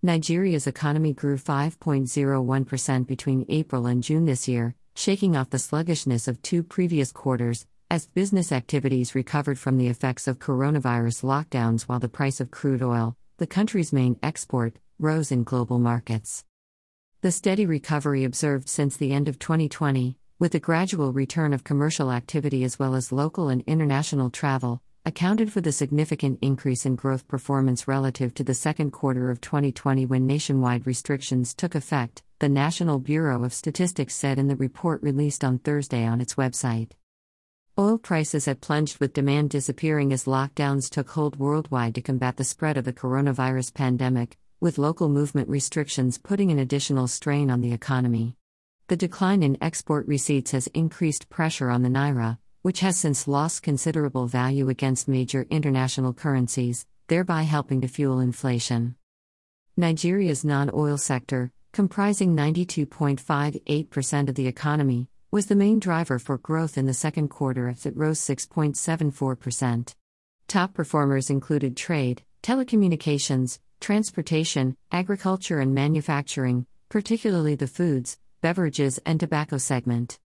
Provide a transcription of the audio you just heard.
Nigeria's economy grew 5.01% between April and June this year, shaking off the sluggishness of two previous quarters, as business activities recovered from the effects of coronavirus lockdowns while the price of crude oil, the country's main export, rose in global markets. The steady recovery observed since the end of 2020, with a gradual return of commercial activity as well as local and international travel, accounted for the significant increase in growth performance relative to the second quarter of 2020 when nationwide restrictions took effect, the National Bureau of Statistics said in the report released on Thursday on its website. Oil prices had plunged with demand disappearing as lockdowns took hold worldwide to combat the spread of the coronavirus pandemic, with local movement restrictions putting an additional strain on the economy. The decline in export receipts has increased pressure on the naira, which has since lost considerable value against major international currencies, thereby helping to fuel inflation. Nigeria's non oil sector, comprising 92.58% of the economy, was the main driver for growth in the second quarter as it rose 6.74%. Top performers included trade, telecommunications, transportation, agriculture, and manufacturing, particularly the foods, beverages, and tobacco segment.